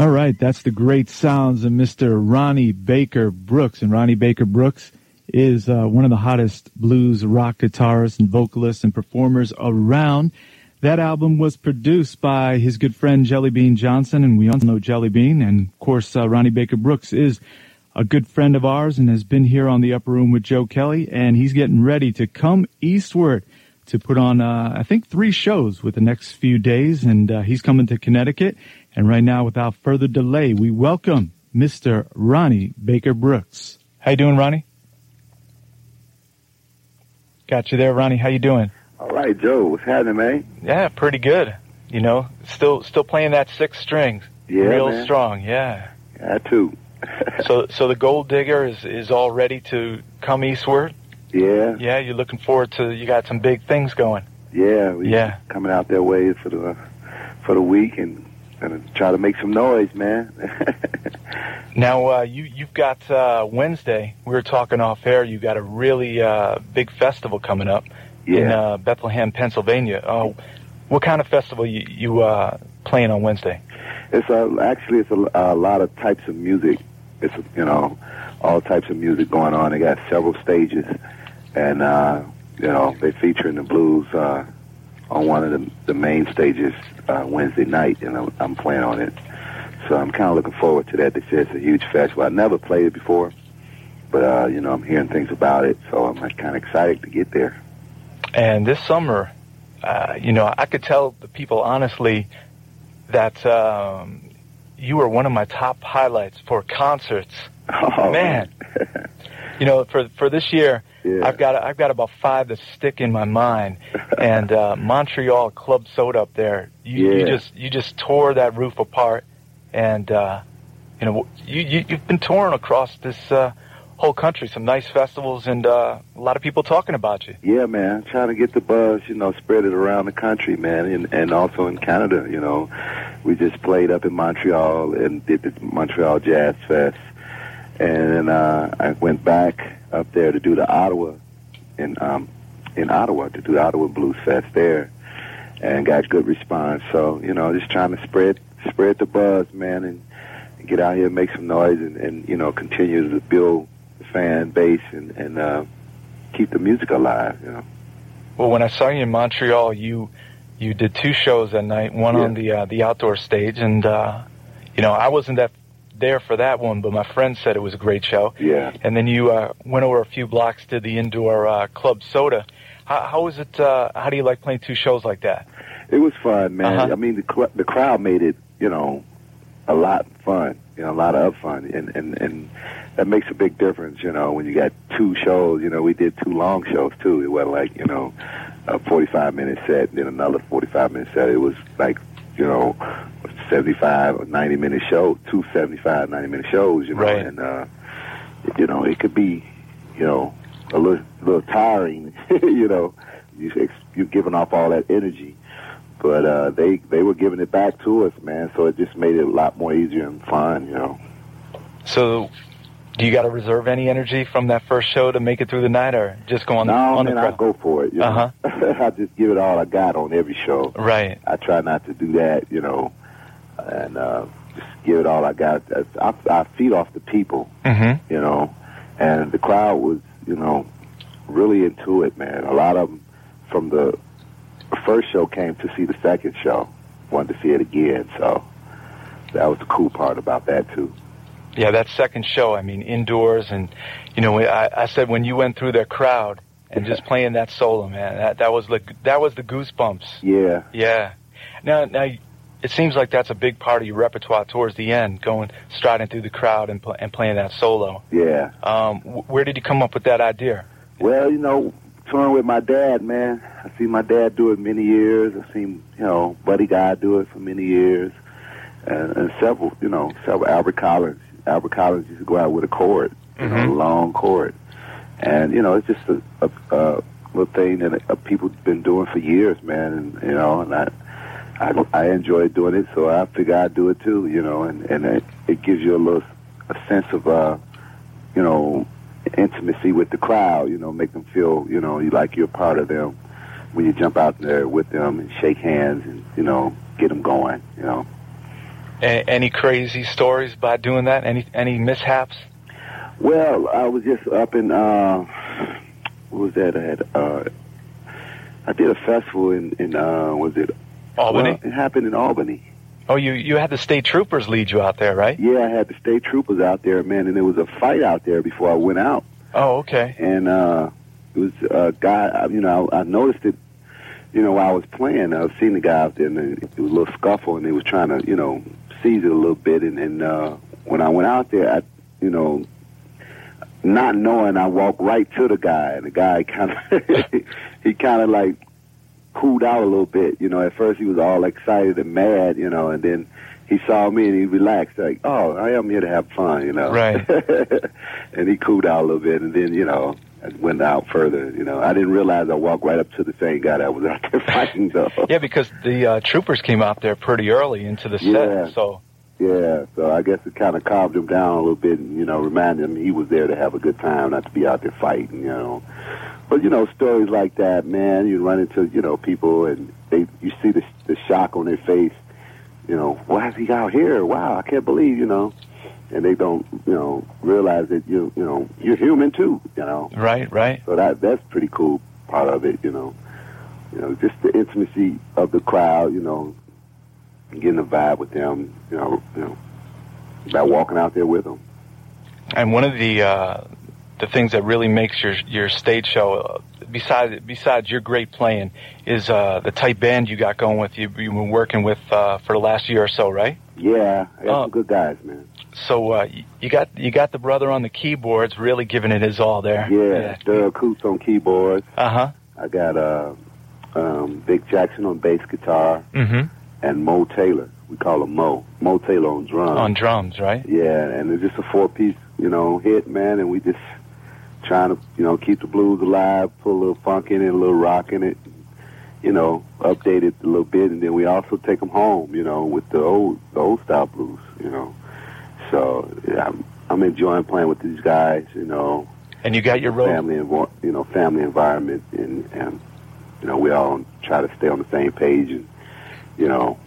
All right, that's the great sounds of Mr. Ronnie Baker Brooks. And Ronnie Baker Brooks is uh, one of the hottest blues rock guitarists and vocalists and performers around. That album was produced by his good friend Jelly Bean Johnson, and we all know Jelly Bean. And of course, uh, Ronnie Baker Brooks is a good friend of ours and has been here on the Upper Room with Joe Kelley, and he's getting ready to come eastward to put on, uh, I think, three shows with the next few days, and uh, he's coming to Connecticut. And right now, without further delay, we welcome Mr. Ronnie Baker Brooks. How you doing, Ronnie? Got you there, Ronnie. How you doing? All right, Joe. What's happening, man? Yeah, pretty good. You know, still still playing that six string. Yeah, real man. strong. Yeah. I too. so so the Gold Digger is is all ready to come eastward. Yeah. Yeah, you're looking forward to. You got some big things going. Yeah. Yeah. Coming out that way for the for the week and gonna try to make some noise, man. Now uh, you you've got uh, Wednesday. We were talking off air. You got a really uh, big festival coming up in yeah. uh, Bethlehem, Pennsylvania. Uh, what kind of festival you you uh, playing on Wednesday? It's a, actually it's a, a lot of types of music. It's you know all types of music going on. They got several stages, and uh, you know they featuring the blues uh, on one of the, the main stages uh, Wednesday night, and I'm, I'm playing on it. So I'm kind of looking forward to that. They say it's a huge festival. I never played it before, but uh, you know I'm hearing things about it, so I'm kind of excited to get there. And this summer, uh, you know, I could tell the people honestly that um, you were one of my top highlights for concerts. Oh, Man. You know, for for this year, Yeah. I've got I've got about five that stick in my mind. And uh, Montreal Club Soda up there, you, you just you just tore that roof apart. And uh, you know, you, you you've been touring across this uh, whole country, some nice festivals, and uh, a lot of people talking about you. Yeah, man. Trying to get the buzz, you know, spread it around the country, man, and, and also in Canada, you know. We just played up in Montreal and did the Montreal Jazz Fest. And then uh, I went back up there to do the Ottawa, in, um, in Ottawa, to do the Ottawa Blues Fest there. And got good response. So, you know, just trying to spread spread the buzz, man, and, and get out here and make some noise and, and you know, continue to build the fan base and, and uh, keep the music alive, you know. Well, when I saw you in Montreal, you you did two shows that night, one on the uh, the outdoor stage, and uh, you know I wasn't that there for that one, but my friend said it was a great show. Yeah. And then you uh, went over a few blocks to the indoor uh, club soda. How, how was it? Uh, how do you like playing two shows like that? It was fun, man. Uh-huh. I mean, the cl- the crowd made it, you know, a lot fun. You know, a lot of fun, and and and that makes a big difference. You know, when you got two shows. You know, we did two long shows too. It wasn't like you know, a forty-five minute set, then another forty-five minute set. It was like, you know, seventy-five or ninety minute show, two 75, 90 minute shows. You know, Right. and uh, you know, it could be, you know, a little little tiring. you know, you you're giving off all that energy but uh, they they were giving it back to us, man. So it just made it a lot more easier and fun, you know. So, do you got to reserve any energy from that first show to make it through the night, or just go on the no, on man, the I go for it. You know? Uh-huh. I just give it all I got on every show. Right. I try not to do that, you know, and uh, just give it all I got. I, I feed off the people, Mm-hmm. you know, and the crowd was, you know, really into it, man. A lot of them from the first show came to see the second show, wanted to see it again. So that was the cool part about that too. Yeah, that second show, I mean, indoors, and you know, I, I said when you went through their crowd and just playing that solo, man, that that was the that was the goosebumps. Yeah, Yeah. Now, now, it seems like that's a big part of your repertoire towards the end, going striding through the crowd and pl- and playing that solo. yeah. Um, wh- where did you come up with that idea? Well, you know, touring with my dad, man. I seen my dad do it many years. I seen, you know, Buddy Guy do it for many years, and, and several, you know, several. Albert Collins. Albert Collins used to go out with a cord, you know, Mhm. a long cord, and you know, it's just a, a, a little thing that uh, people been doing for years, man. And you know, and I, I, I enjoy doing it, so I figure I'd do it too, you know, and and it, it gives you a little a sense of, uh, you know, intimacy with the crowd, you know, make them feel, you know, you like you're part of them when you jump out there with them and shake hands and, you know, get them going, you know. A- any crazy stories about doing that? Any any mishaps? Well, I was just up in uh, what was that? I had uh, I did a festival in in uh, was it Albany? Well, it happened in Albany. Oh, you you had the state troopers lead you out there, right? Yeah, I had the state troopers out there, man, and there was a fight out there before I went out. Oh, okay. And uh, it was a guy. You know, I, I noticed it. You know, while I was playing, I was seeing the guy out there, and it was a little scuffle, and they was trying to, you know, seize it a little bit. And, and uh, when I went out there, I, you know, not knowing, I walked right to the guy, and the guy kind of, he kind of like cooled out a little bit. You know, at first he was all excited and mad, you know, and then he saw me and he relaxed, like, oh, I am here to have fun, you know. Right. and he cooled out a little bit, and then, you know, I went out further. You know, I didn't realize I walked right up to the same guy that was out there fighting, though. Yeah, because the uh, troopers came out there pretty early into the set, Yeah. so Yeah, so I guess it kind of calmed him down a little bit, and you know, reminded him he was there to have a good time, not to be out there fighting, you know. But you know, stories like that, man, you run into you know people, and they you see the the shock on their face. You know, why is he out here? Wow, I can't believe, you know. And they don't, you know, realize that you you know you're human too, you know. right, right. So that that's pretty cool part of it, you know. You know, just the intimacy of the crowd, you know, getting a vibe with them, you know, you know, by walking out there with them. And one of the uh, the things that really makes your your stage show, uh, besides besides your great playing, is uh, the tight band you got going with you. You've been working with uh, for the last year or so, right? Yeah, some good guys, man. So uh, you got you got the brother on the keyboards, really giving it his all there. Yeah, Daryl Coutts on keyboards. Uh huh. I got uh, um, Vic Jackson on bass guitar, Mm-hmm. and Mo Taylor. We call him Mo. Mo Taylor on drums. On drums, right? Yeah, and it's just a four-piece, you know, hit, man, and we just trying to, you know, keep the blues alive, put a little funk in it, a little rock in it, you know, update it a little bit, and then we also take them home, you know, with the old, the old style blues, you know. So yeah, I'm, I'm enjoying playing with these guys, you know, And you got your road. family, envo- you know, family environment, and and you know, we all try to stay on the same page, and you know,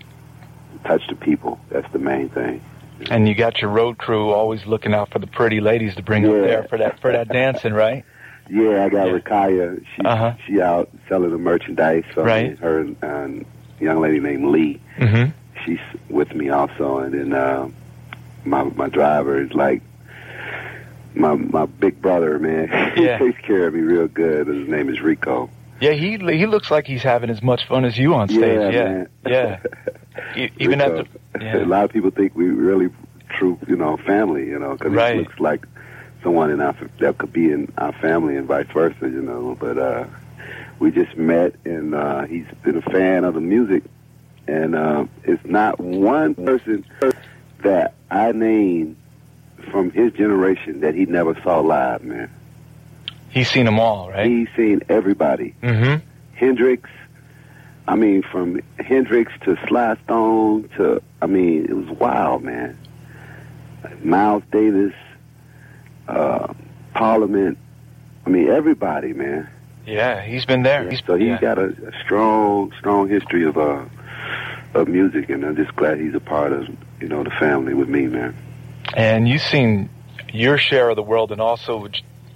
touch the people. That's the main thing. And you got your road crew always looking out for the pretty ladies to bring up there for that for that dancing, right? Yeah, I got Yeah. Rakaya. She Uh-huh. she out selling the merchandise. So Right. Her and um, young lady named Lee. Mm-hmm. She's with me also, and then uh, my my driver is like my my big brother, man. Yeah. he takes care of me real good. His name is Rico. Yeah, he he looks like he's having as much fun as you on stage. Yeah, Yeah, man. yeah. Even at the yeah. a lot of people think we really true, you know, family, you know, because Right. he looks like someone in our that could be in our family and vice versa, you know. But uh, we just met, and uh, he's been a fan of the music, and uh, it's not one person that I name from his generation that he never saw live, man. he's seen them all, right? He's seen everybody. Mm-hmm. Hendrix. I mean, from Hendrix to Sly Stone to, I mean, it was wild, man. Miles Davis, uh, Parliament. I mean, everybody, man. Yeah, he's been there. He's so he's yeah. got a, a strong, strong history of uh, of music, and I'm just glad he's a part of, you know, the family with me, man. And you've seen your share of the world and also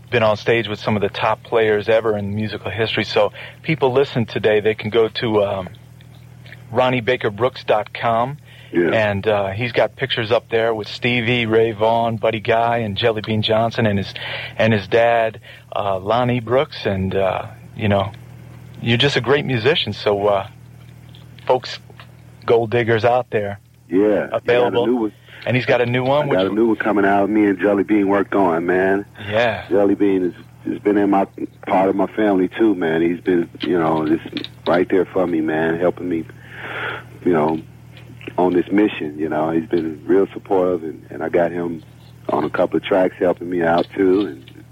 been on stage with some of the top players ever in musical history. So people listen today, they can go to um, RonnieBakerBrooks.com Yeah. and uh, he's got pictures up there with Stevie, Ray Vaughan, Buddy Guy, and Jelly Bean Johnson, and his and his dad, uh, Lonnie Brooks, and uh, you know, you're just a great musician. So, uh, folks, gold diggers out there, yeah. Available. I got a new one. and he's got a new I one, which got a new one coming out. Me and Jelly Bean worked on, man. yeah, Jelly Bean has, has been in my part of my family too, man. He's been, you know, just right there for me, man, helping me, you know, on this mission. You know, he's been real supportive, and, and I got him on a couple of tracks helping me out too. And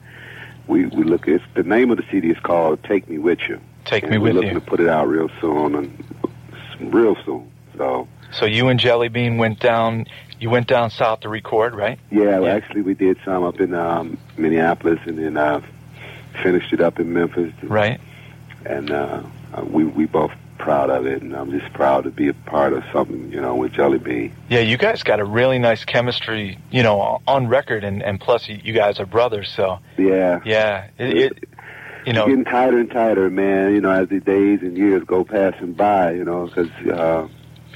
we we look at the name of the CD is called "Take Me With You." take and me we're with looking to put it out real soon, and real soon. So So you and Jelly Bean went down. You went down south to record, right? yeah, well, actually we did some up in um, Minneapolis, and then uh, finished it up in Memphis. Right. and uh, uh, we we both proud of it, and I'm just proud to be a part of something, you know, with Jelly Bean. Yeah, you guys got a really nice chemistry, you know, on record, and, and plus you guys are brothers, so. Yeah. Yeah. It, it you know. It's getting tighter and tighter, man, you know, as the days and years go passing by, you know, because, uh,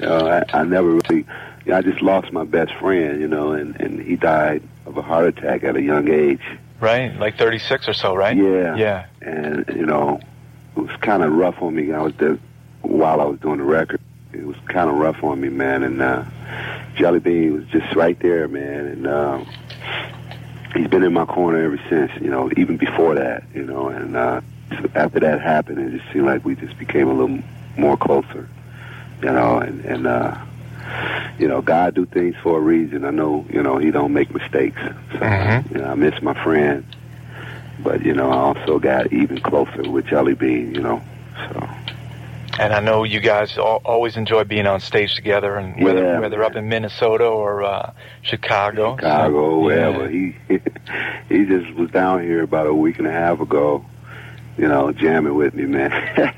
know, I, I never really, you know, I just lost my best friend, you know, and, and he died of a heart attack at a young age. Right, like 36 or so, right? Yeah. Yeah. And, you know, it was kind of rough on me. I was there while I was doing the record. It was kind of rough on me, man. And uh, Jelly Bean was just right there, man. And um, he's been in my corner ever since. You know, even before that. You know, and uh, after that happened, it just seemed like we just became a little more closer. You know, and and uh, you know, God do things for a reason. I know, you know, He don't make mistakes. So, Mhm. you know, I miss my friend, but you know, I also got even closer with Jelly Bean. You know, so. And I know you guys al- always enjoy being on stage together, and whether Yeah, whether up in Minnesota or uh, Chicago. Chicago, So, wherever. yeah. He he just was down here about a week and a half ago, you know, jamming with me, man.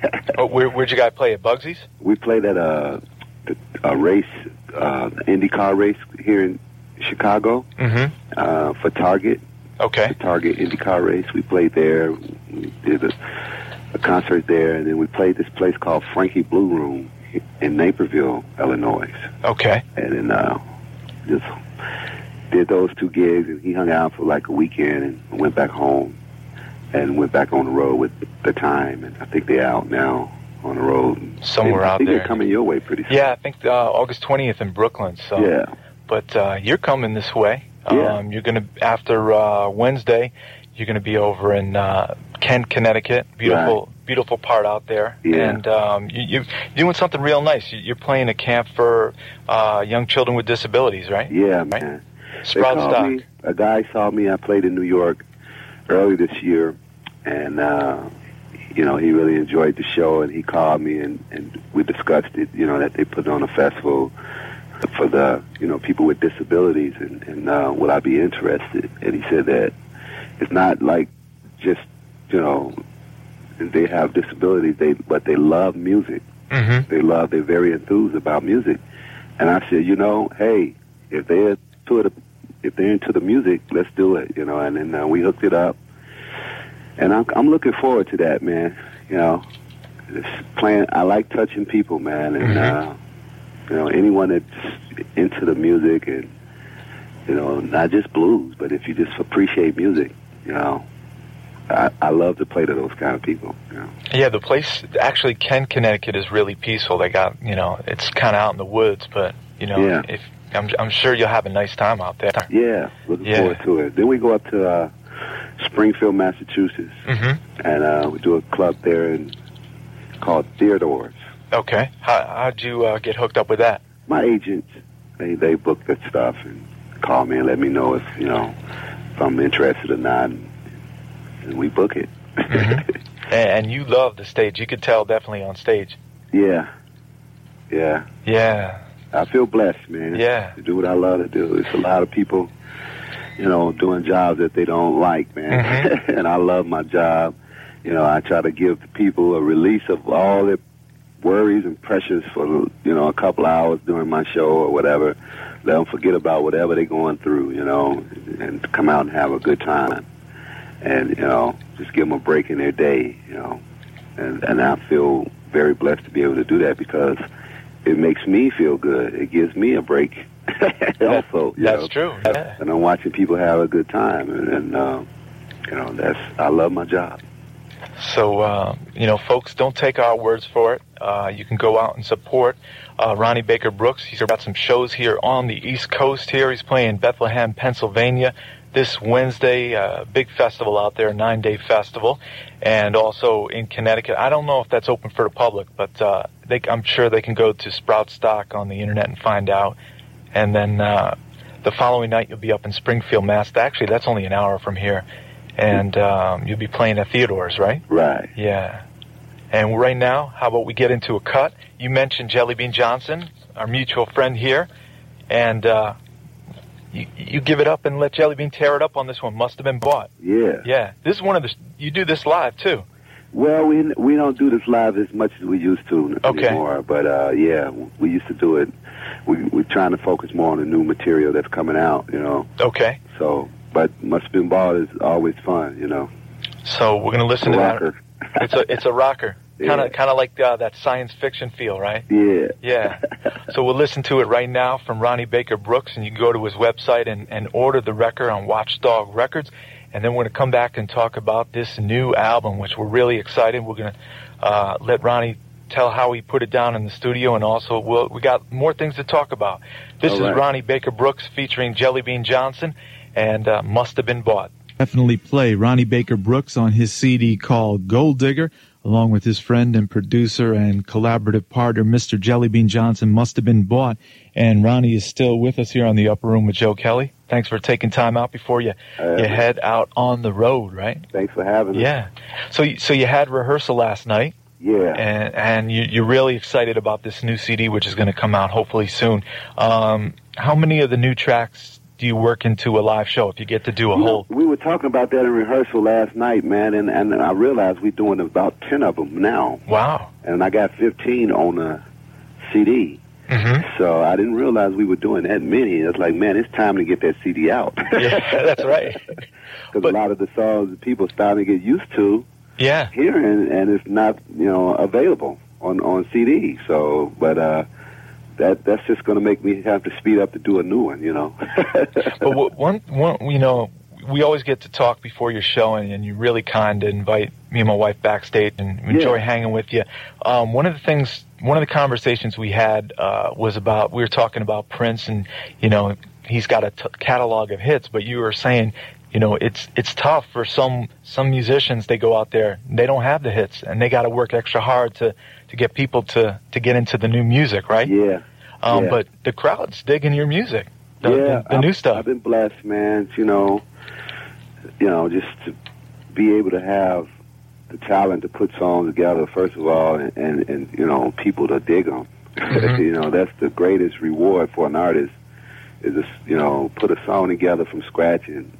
Oh, where, where'd you guys play at Bugsy's? we played at a a race, uh, IndyCar race here in Chicago Mm-hmm. uh, for Target, Okay. the Target IndyCar race. We played there. We did a, a concert there, and then we played this place called Frankie Blue Room in Naperville, Illinois. Okay. and then uh, just did those two gigs, and he hung out for like a weekend and went back home, and went back on the road with the time, and I think they're out now on the road. Somewhere I out think there. they're coming your way pretty soon. Yeah, I think uh, August 20th in Brooklyn. So. yeah, But uh, you're coming this way. Yeah. Um, you're gonna after uh, Wednesday. You're gonna be over in uh, Kent, Connecticut. Beautiful, beautiful part out there. Yeah. And um, you, you're doing something real nice. You- You're playing a camp for uh, young children with disabilities, right? yeah, man. Sprout Stock. me. A guy saw me. I played in New York early this year, and uh, you know he really enjoyed the show. And he called me, and, and we discussed it. You know that they put on a festival for the you know people with disabilities, and, and uh, would I be interested? And he said that it's not like just you know they have disabilities, they but they love music. Mm-hmm. They love. They're very enthused about music. And I said, you know, hey, if they're to it, if they're into the music, let's do it. You know, and then uh, we hooked it up. And I'm I'm looking forward to that, man. You know, playing. I like touching people, man, and Mhm. uh, you know, anyone that's into the music and you know, not just blues, but if you just appreciate music, you know. I, I love to play to those kind of people. You know? Yeah, the place actually, Kent, Connecticut, is really peaceful. They got you know, it's kind of out in the woods, but you know, Yeah. if I'm I'm sure you'll have a nice time out there. Yeah, looking Yeah. forward to it. Then we go up to uh, Springfield, Massachusetts, Mm-hmm. and uh, we do a club there and called Theodore's. Okay. How how'd you uh, get hooked up with that? My agents, they they book that stuff and call me and let me know if you know if I'm interested or not, and, and we book it. Mhm. And, and you love the stage. You could tell definitely on stage. yeah, yeah. Yeah. I feel blessed, man. Yeah. To do what I love to do. It's a lot of people, you know, doing jobs that they don't like, man. Mm-hmm. and I love my job. You know, I try to give the people a release of all their worries and pressures for, you know, a couple hours during my show or whatever. Let them forget about whatever they're going through, you know, and come out and have a good time. And, you know, just give them a break in their day, you know. And, and I feel very blessed to be able to do that because it makes me feel good. It gives me a break. also, That's know. true. Yeah. And I'm watching people have a good time, and, and uh, you know that's I love my job. So, uh, you know, folks, don't take our words for it. Uh, you can go out and support uh, Ronnie Baker Brooks. He's got some shows here on the East Coast here. He's playing in Bethlehem, Pennsylvania this Wednesday, uh, big festival out there, nine day festival, and also in Connecticut. I don't know if that's open for the public, but uh, they, I'm sure they can go to Sprout Stock on the internet and find out. And then uh, the following night, you'll be up in Springfield, Mass. Actually, that's only an hour from here. And um, you'll be playing at Theodore's, right? Right. Yeah. And right now, how about we get into a cut? You mentioned Jellybean Johnson, our mutual friend here, and uh, you, you give it up and let Jellybean tear it up on this one. Must have been bought. Yeah. Yeah. This is one of the. You do this live too. Well, we we don't do this live as much as we used to Okay. anymore. But uh, yeah, we used to do it. We we're trying to focus more on the new material that's coming out. You know. Okay. So, but Must Been Ball is always fun. You know. So we're gonna listen to that. It's a it's a rocker, kind of kind of like uh, that science fiction feel, right? Yeah. Yeah. So we'll listen to it right now from Ronnie Baker Brooks, and you can go to his website and, and order the record on Watchdog Records. And then we're going to come back and talk about this new album, which we're really excited. We're going to uh, let Ronnie tell how he put it down in the studio, and also we'll, we got more things to talk about. This All is right. Ronnie Baker Brooks featuring Jelly Bean Johnson, and uh, must have been bought. Definitely play Ronnie Baker Brooks on his CD called Gold Digger, along with his friend and producer and collaborative partner, Mr. Jellybean Johnson, must have been bought. And Ronnie is still with us here on the Upper Room with Joe Kelley. Thanks for taking time out before you, Uh, you head out on the road, right? Thanks for having us. Yeah. So, you- so you had rehearsal last night, Yeah. and and you, you're really excited about this new CD, which is going to come out hopefully soon. Um, how many of the new tracks do you work into a live show if you get to do a You know, whole? we were talking about that in rehearsal last night, man, and and I realized we're doing about ten of them now, Wow. and I got fifteen on a CD. hmm So I didn't realize we were doing that many. It's like, man, it's time to get that CD out. Yeah, that's right. Because a lot of the songs that people starting to get used to Yeah. hearing, and it's not, you know, available on on CD. So, but uh, that that's just going to make me have to speed up to do a new one, you know. But one, one, you know, we always get to talk before your show, and, and you really kind to invite me and my wife backstage, and enjoy Yeah. hanging with you. Um, one of the things, one of the conversations we had uh, was about we were talking about Prince, and you know, he's got a t- catalog of hits, but you were saying. You know, it's it's tough for some some musicians. They go out there, they don't have the hits, and they got to work extra hard to to get people to to get into the new music, right? yeah. Um, yeah. But the crowd's digging your music, the, yeah, the, the new stuff. I've been blessed, man. You know, you know, just to be able to have the talent to put songs together, first of all, and and, and you know, people to dig them. Mhm. you know, that's the greatest reward for an artist is to you know put a song together from scratch and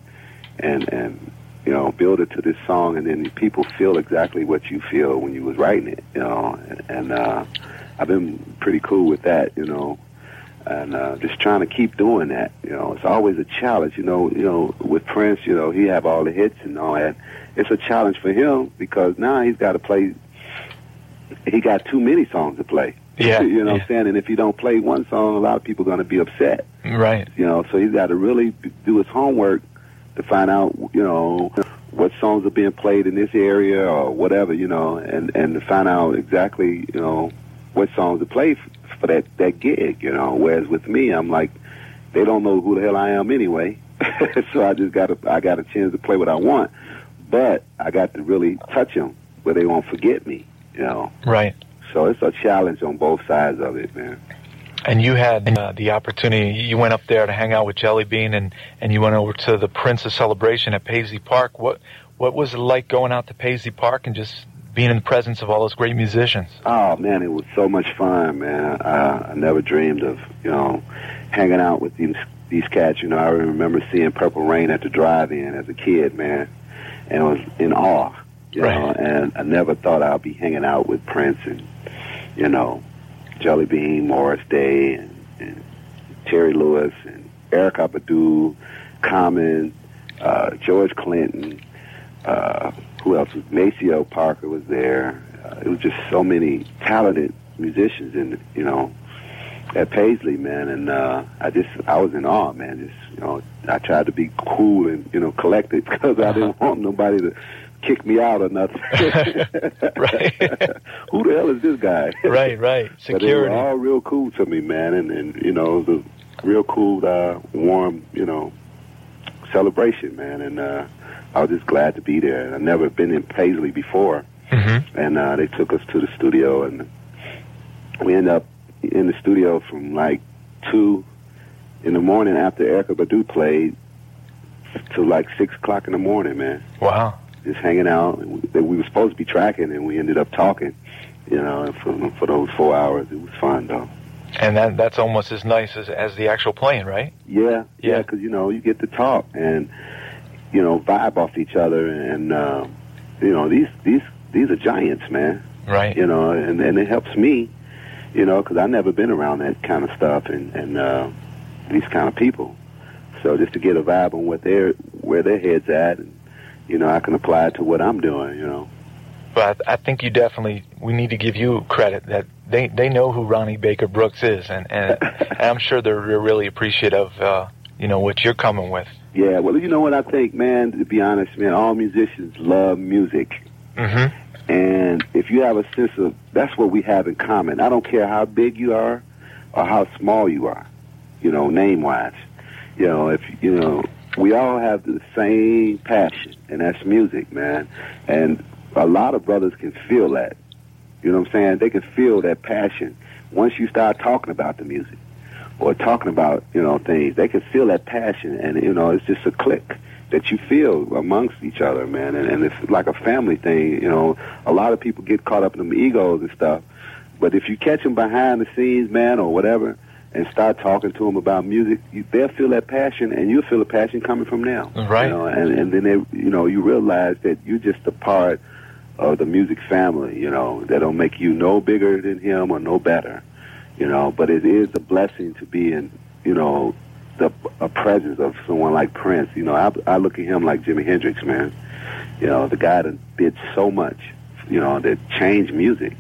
and and you know build it to this song, and then people feel exactly what you feel when you was writing it. You know, and, and uh, I've been pretty cool with that. You know and uh, just trying to keep doing that. You know, it's always a challenge. You know, you know, with Prince, you know, he have all the hits and all that. It's a challenge for him because now he's got to play. He got too many songs to play. Yeah, you know, what. I'm saying. And if he don't play one song, a lot of people are going to be upset. Right. You know, so he's got to really do his homework to find out, you know, what songs are being played in this area or whatever, you know, and and to find out exactly, you know, what songs to play f- for that that gig, you know. Whereas with me, I'm like, they don't know who the hell I am anyway, so I just got a I got a chance to play what I want, but I got to really touch them where they won't forget me, you know. Right. So it's a challenge on both sides of it, man. And you had uh, the opportunity. You went up there to hang out with Jelly Bean, and and you went over to the Prince's celebration at Paisley Park. What what was it like going out to Paisley Park and just being in the presence of all those great musicians? Oh man, it was so much fun, man. Uh, I never dreamed of you know hanging out with these these cats. You know, I remember seeing Purple Rain at the drive-in as a kid, man, and I was in awe. You know, Right. and I never thought I'd be hanging out with Prince and you know Jelly Bean, Morris Day, and, and Terry Lewis, and Erykah Badu, Common, uh, George Clinton. Uh, who else was Maceo Parker was there. Uh, it was just so many talented musicians in you know at Paisley, man, and uh, I just I was in awe, man. Just you know, I tried to be cool and you know collected because I didn't want nobody to kick me out or nothing. Right. Who the hell is this guy? right, right. But they were Security. all real cool to me, man, and and you know the real cool, uh, warm, you know, celebration, man, and uh, I was just glad to be there. And I've never been in Paisley before, hmm and uh, they took us to the studio, and we ended up in the studio from like two in the morning after Erykah Badu played to like six o'clock in the morning, man Wow. just hanging out. We, we were supposed to be tracking, and we ended up talking. You know, for for those four hours, it was fun though. And that that's almost as nice as as the actual playing, right? Yeah, Yeah. yeah, because you know you get to talk and you know vibe off each other, and um, you know these these these are giants, man. Right. You know, and and it helps me, you know, because I've never been around that kind of stuff and and uh, these kind of people. So just to get a vibe on what they're where their heads at, and you know, I can apply it to what I'm doing. You know. But I think you definitely we need to give you credit that they they know who Ronnie Baker Brooks is, and and, and I'm sure they're really appreciative. Uh, you know what you're coming with. Yeah, well, you know what I think, man. To be honest, man, all musicians love music, Mm-hmm. and if you have a sense of that's what we have in common. I don't care how big you are or how small you are, you know, name wise. You know, if you know, we all have the same passion, and that's music, man. And a lot of brothers can feel that. You know what I'm saying? They can feel that passion once you start talking about the music or talking about you know things. They can feel that passion, and you know it's just a click that you feel amongst each other, man. And, and it's like a family thing. You know, a lot of people get caught up in them egos and stuff, but if you catch them behind the scenes, man, or whatever. And start talking to them about music. You, they'll feel that passion, and you'll feel the passion coming from them. Right. You know, and, and then they, you know, you realize that you're just a part of the music family, you know, that don't make you no bigger than him or no better, you know, but it is a blessing to be in, you know, the a presence of someone like Prince. You know, I, I look at him like Jimi Hendrix, man. You know, the guy that did so much, you know, that changed music.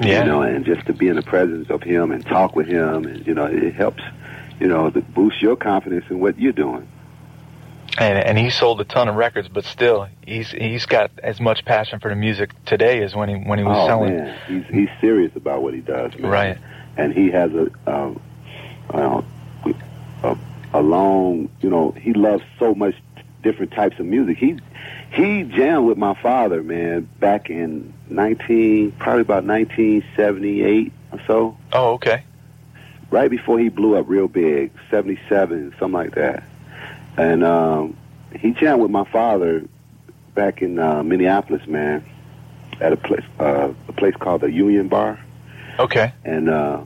Yeah. You know, and just to be in the presence of him and talk with him, and you know, it helps, you know, to boost your confidence in what you're doing. And and he sold a ton of records, but still, he's he's got as much passion for the music today as when he when he was oh selling. man, he's he's serious about what he does, man. Right. And he has a um, uh, a, a long, you know, he loves so much different types of music. He he jammed with my father, man, back in nineteen, probably about nineteen seventy eight or so, Oh, okay. right before he blew up real big, seventy seven, something like that. And um, he jammed with my father back in uh, Minneapolis, man, at a place uh, a place called the Union Bar. Okay. And uh,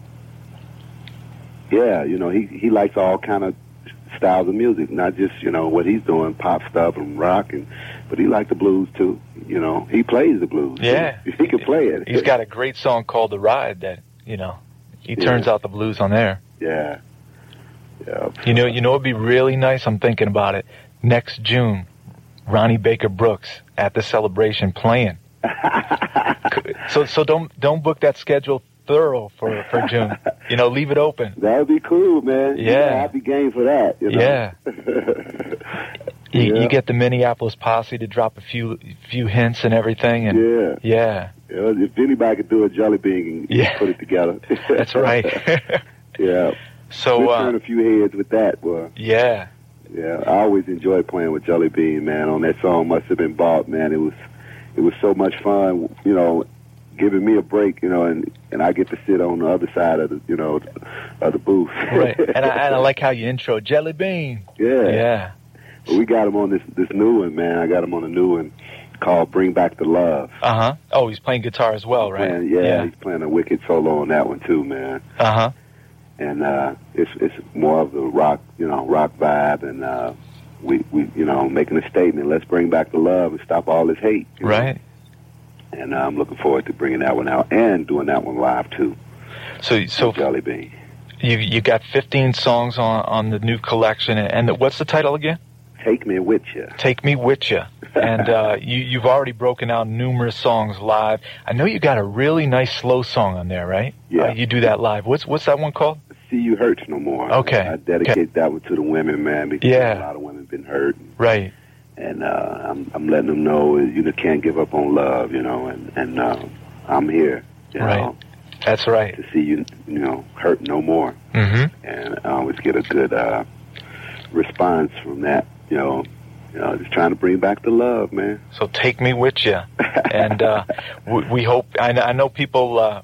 yeah, you know, he he likes all kind of styles of music, not just you know what he's doing, pop stuff and rock, and but he likes the blues too. You know, he plays the blues. Yeah. he can play it. He's got a great song called "The Ride" that you know he turns out the blues on there. yeah, yeah. You know, you know, it'd be really nice. I'm thinking about it. Next June, Ronnie Baker Brooks at the celebration playing. so, so don't don't book that schedule thorough for for June. You know, leave it open. That would be cool, man. Yeah. I'd be game for that. You know? Yeah. You, Yeah. you get the Minneapolis posse to drop a few few hints and everything, and yeah. yeah, If anybody could do a jelly bean, Yeah. put it together. that's right. yeah. So, we uh, turn a few heads with that, boy. yeah, Yeah, I always enjoy playing with Jelly Bean, man. On that song, must have been bought, man. It was, it was so much fun, you know, giving me a break, you know, and and I get to sit on the other side of the, you know, of the booth. right. And I, and I like how you intro Jelly Bean. yeah. Yeah. But we got him on this this new one, man. I got him on a new one called "Bring Back the Love." Uh huh. Oh, he's playing guitar as well, right? Man, yeah, Yeah. he's playing a wicked solo on that one too, man. Uh huh. And uh, it's it's more of the rock, you know, rock vibe, and uh, we we you know making a statement. Let's bring back the love and stop all this hate. you know? Right. And uh, I'm looking forward to bringing that one out and doing that one live too. So, so Jelly Bean. you you got 15 songs on on the new collection, and the, what's the title again? Take me with you. Take Me With You. And uh, you you've already broken out numerous songs live. I know you got a really nice slow song on there, right? Yeah. Uh, you do that live. What's what's that one called? See you hurts no more. Okay. I dedicate that one to the women, man, because Yeah. a lot of women been hurt, Right. and uh, I'm I'm letting them know you can't give up on love, you know, and and uh, I'm here, you Right. know, That's right. to see you, you know, hurt no more, hmm and I always get a good uh, response from that, you know. You know, just trying to bring back the love, man. So take me with you, and uh, we, we hope. I, I know people uh,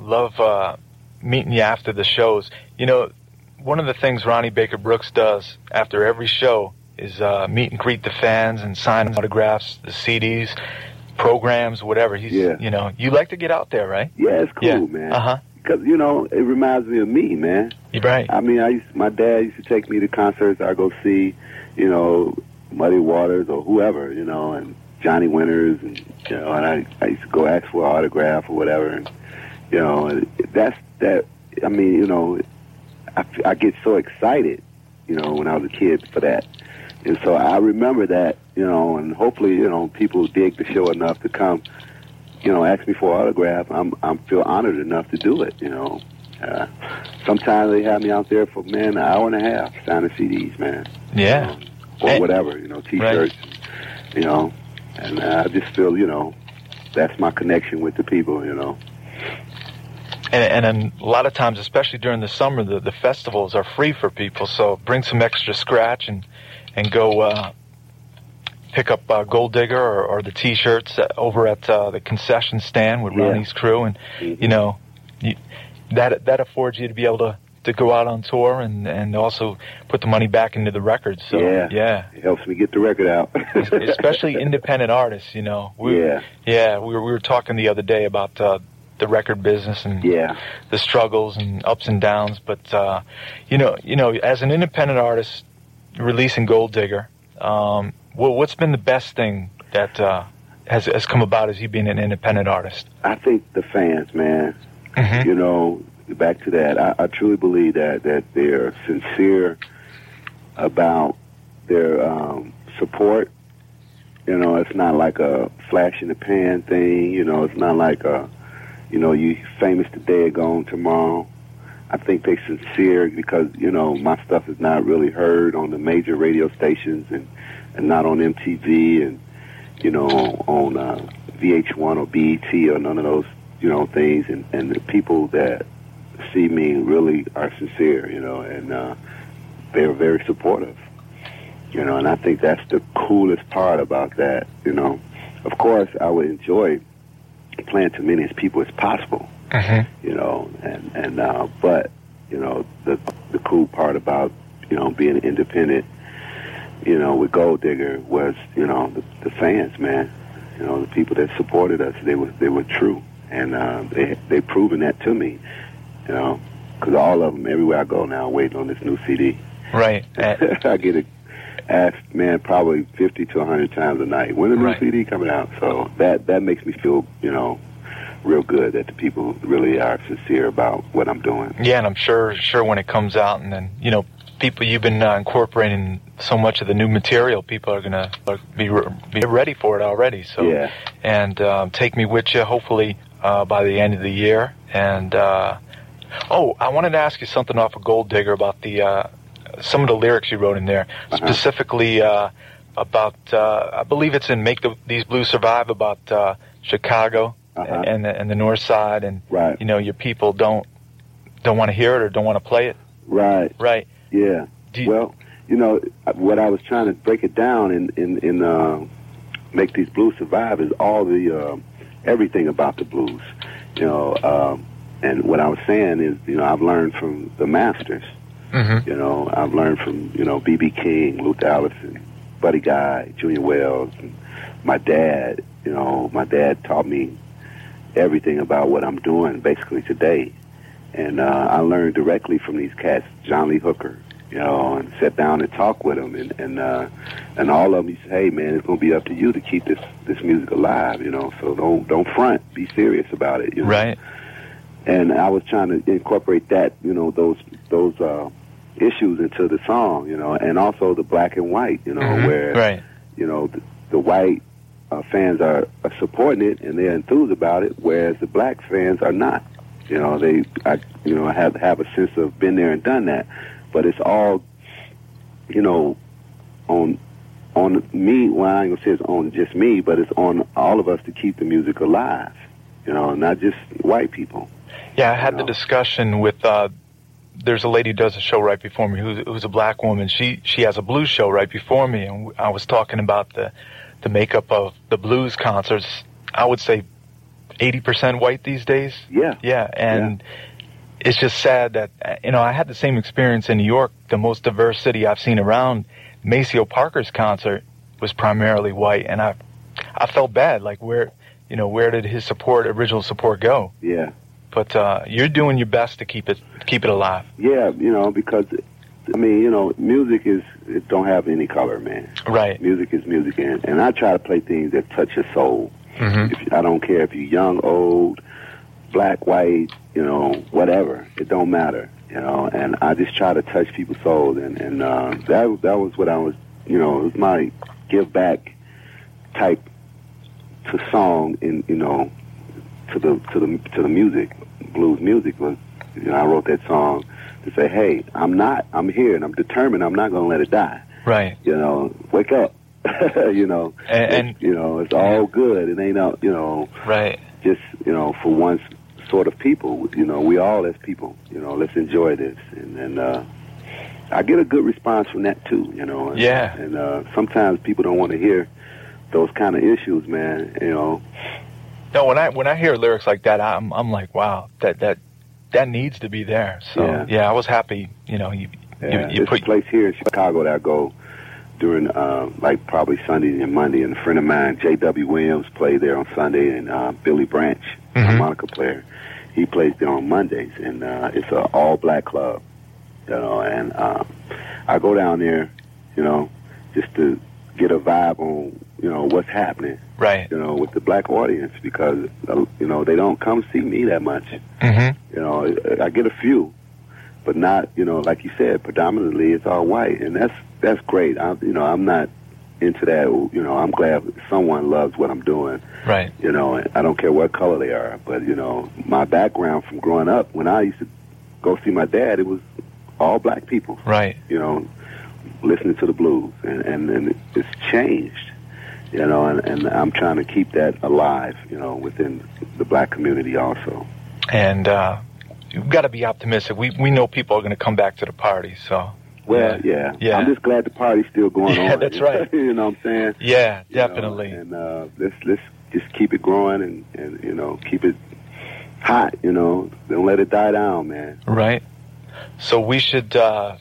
love uh, meeting you after the shows. You know, one of the things Ronnie Baker Brooks does after every show is uh, meet and greet the fans and sign autographs, the CDs, programs, whatever. He's, Yeah. you know, you like to get out there, right? yeah, it's cool, yeah. man. Uh huh. Because you know, it reminds me of me, man. You're right. I mean, I used my dad used to take me to concerts. I go see, you know, Muddy Waters or whoever, you know, and Johnny Winters, and you know, and I I used to go ask for an autograph or whatever, and you know, that's that. I mean, you know, I, I get so excited, you know, when I was a kid for that, and so I remember that, you know, and hopefully, you know, people dig the show enough to come, you know, ask me for an autograph. I'm I'm feel honored enough to do it, you know. Uh, sometimes they have me out there for man an hour and a half signing CDs, man. Yeah. You know, or And- whatever, you know, T-shirts, you know, and uh, I just feel, you know, that's my connection with the people, you know. And, and a lot of times, especially during the summer, the, the festivals are free for people. So bring some extra scratch and and go uh, pick up uh, Gold Digger or, or the T-shirts over at uh, the concession stand with Yeah. Ronnie's crew, and Mhm. you know you, that that affords you to be able to, to go out on tour and and also put the money back into the records. So Yeah. yeah. It helps me get the record out. especially independent artists. You know, we, Yeah. yeah. We were we were talking the other day about uh, the record business and Yeah. the struggles and ups and downs. But uh, you know, you know, as an independent artist releasing Gold Digger, um, what, what's been the best thing that uh, has has come about as you being an independent artist? I think the fans, man, Mhm. you know, back to that, I, I truly believe that that they're sincere about their um, support. You know, it's not like a flash in the pan thing. You know, it's not like a, you know, you famous today, gone tomorrow. I think they're sincere because you know my stuff is not really heard on the major radio stations and and not on MTV and you know on uh, VH1 or BET or none of those you know things and and the people that see me really are sincere you know and uh, they're very supportive you know and I think that's the coolest part about that you know of course I would enjoy playing to many as people as possible Mhm. you know, and and uh, but you know the the cool part about you know being independent, you know, with Gold Digger was you know the, the fans, man, you know the people that supported us, they were they were true, and uh, they they proven that to me, you know, because all of them everywhere I go now waiting on this new CD. Right. I get it asked, man, probably fifty to hundred times a night. When the new Right. CD coming out? So that that makes me feel, you know, real good that the people really are sincere about what I'm doing. Yeah, and I'm sure sure when it comes out, and then you know, people you've been uh, incorporating so much of the new material, people are gonna be re- be ready for it already. So Yeah. and um, take me with you, hopefully uh, by the end of the year. And uh, oh, I wanted to ask you something off of Gold Digger about the uh, some of the lyrics you wrote in there, Uh-huh. specifically uh, about uh, I believe it's in "Make the, These Blues Survive" about uh, Chicago Uh-huh. and the, and the North Side, and Right. you know your people don't don't want to hear it or don't want to play it. Right. Right. Yeah. You, Well, you know what I was trying to break it down in in in uh, make these blues survive is all the uh, everything about the blues. You know, um, and what I was saying is, you know, I've learned from the masters. Mhm. You know, I've learned from you know B.B. King, Luther Allison, Buddy Guy, Junior Wells, and my dad. You know, my dad taught me everything about what I'm doing basically today, and uh, I learned directly from these cats, John Lee Hooker. You know, and sat down and talked with them, and and uh, and all of them. He said, "Hey, man, it's gonna be up to you to keep this this music alive. You know, so don't don't front. Be serious about it. You know? right. and I was trying to incorporate that, you know, those those uh, issues into the song, you know, and also the black and white, you know, Mhm. where Right. you know the, the white uh, fans are, are supporting it and they're enthused about it, whereas the black fans are not. You know, they, I, you know, have have a sense of been there and done that, but it's all, you know, on on me. Well, I ain't gonna say it's on just me, but it's on all of us to keep the music alive. You know, not just white people. Yeah, I had the know. discussion with. Uh, there's a lady who does a show right before me who's, who's a black woman. She she has a blues show right before me, and I was talking about the the makeup of the blues concerts. I would say 80% white these days. Yeah. Yeah, and it's just sad that you know I had the same experience in New York, the most diverse city I've seen around. Maceo Parker's concert was primarily white, and I I felt bad. Like where you know where did his support, original support, go? Yeah. But uh, you're doing your best to keep it keep it alive. Yeah, you know, because I mean, you know, music is it don't have any color, man. Right. Music is music, and, and I try to play things that touch your soul. Hmm If, I don't care if you're young, old, black, white, you know, whatever. It don't matter, you know. And I just try to touch people's souls, and and uh, that that was what I was, you know, it was my give back type to song, in you know, to the to the to the music, blues music was. You know, I wrote that song to say, hey, I'm not, I'm here, and I'm determined. I'm not going to let it die. Right. You know, wake up. you know, And- and- you know, it's all good. It ain't, out, you know, Right. just you know for once, sort of people you know we all as people you know let's enjoy this and and uh i get a good response from that too you know and, Yeah. and uh sometimes people don't want to hear those kind of issues man you know No, when I when I hear lyrics like that, I'm I'm like, wow, that that that needs to be there. So Yeah. yeah, I was happy. You know, you yeah, you, you put place here in chicago that i go during uh like probably sunday and monday and a friend of mine jw williams played there on sunday and uh billy branch Mhm. harmonica player he plays there on mondays and uh it's a all black club you know and um i go down there you know just to get a vibe on you know what's happening right. you know with the black audience because uh, you know they don't come see me that much hmm you know i get a few but not you know like you said predominantly it's all white and that's that's great i you know i'm not into that you know i'm glad someone loves what i'm doing Right. you know, and I don't care what color they are. But you know, my background from growing up, when I used to go see my dad, it was all black people. Right. You know, listening to the blues, and and, and it's changed. You know, and, and I'm trying to keep that alive. You know, within the black community also. And uh, you've got to be optimistic. We we know people are going to come back to the party. So Well, yeah. Yeah. I'm just glad the party's still going on. Yeah, on. that's right. you know what I'm saying? yeah, You know, definitely. and uh, let's let's just keep it growing and and you know keep it hot. You know, don't let it die down, man. Right. So we should uh,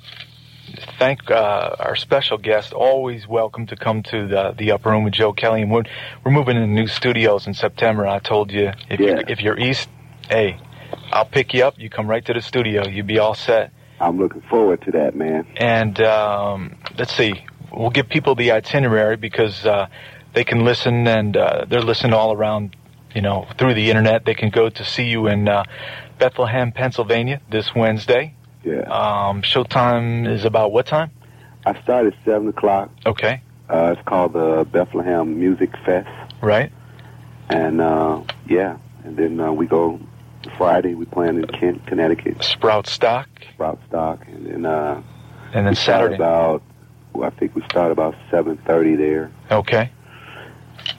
thank uh, our special guest. Always welcome to come to the the upper room with Joe Kelley. And we're, we're moving into new studios in September. I told you if Yeah. you're, if you're east, hey, I'll pick you up. You come right to the studio. You'll be all set. I'm looking forward to that, man. And um, let's see, we'll give people the itinerary because uh, they can listen and uh, they're listening all around, you know, through the internet. They can go to see you in uh, Bethlehem, Pennsylvania this Wednesday. Yeah. Um, showtime is about what time? I start at seven o'clock. Okay, Uh, it's called the Bethlehem Music Fest, right? and uh, yeah, and then uh, we go Friday. We playing in Kent, Connecticut, Sprout Stock, Sprout Stock, and then uh, and then Saturday. about. Well, I think we start about seven thirty there, Okay,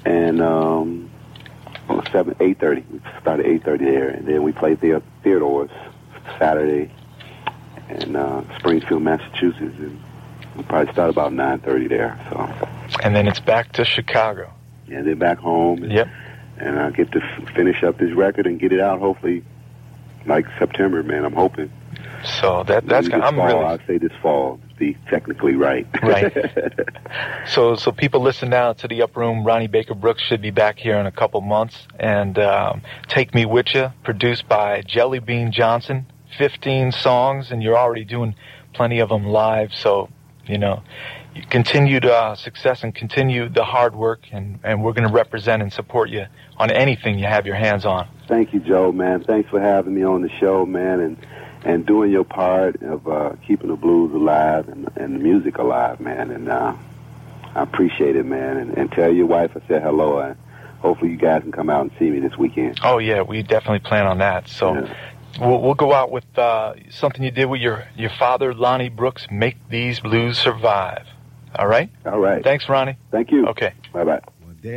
and um, well, seven eight thirty. We start at eight thirty there, and then we play the Theodores Saturday in uh, Springfield, Massachusetts, and we probably start about nine thirty there. So, and then it's back to Chicago. Yeah, and then back home, and, Yep. And I get to f- finish up this record and get it out. Hopefully, like September, man. I'm hoping. So that that's Maybe this I'm fall, really I'd say this fall. to Be technically right. Right. So, so people listen now to the Up Room. Ronnie Baker Brooks should be back here in a couple months. And um, Take Me Witcha, produced by Jellybean Johnson. 15 songs, and you're already doing plenty of them live. So, you know, you continued uh, success and continue the hard work, and, and we're going to represent and support you on anything you have your hands on. Thank you, Joe, man. Thanks for having me on the show, man, and and doing your part of uh, keeping the blues alive and, and the music alive, man. And uh, I appreciate it, man. And, and tell your wife I said hello. And hopefully, you guys can come out and see me this weekend. Oh, yeah, we definitely plan on that. So. Yeah. We'll, we'll go out with uh, something you did with your, your father, Lonnie Brooks. Make these blues survive. All right. All right. Thanks, Ronnie. Thank you. Okay. Bye bye.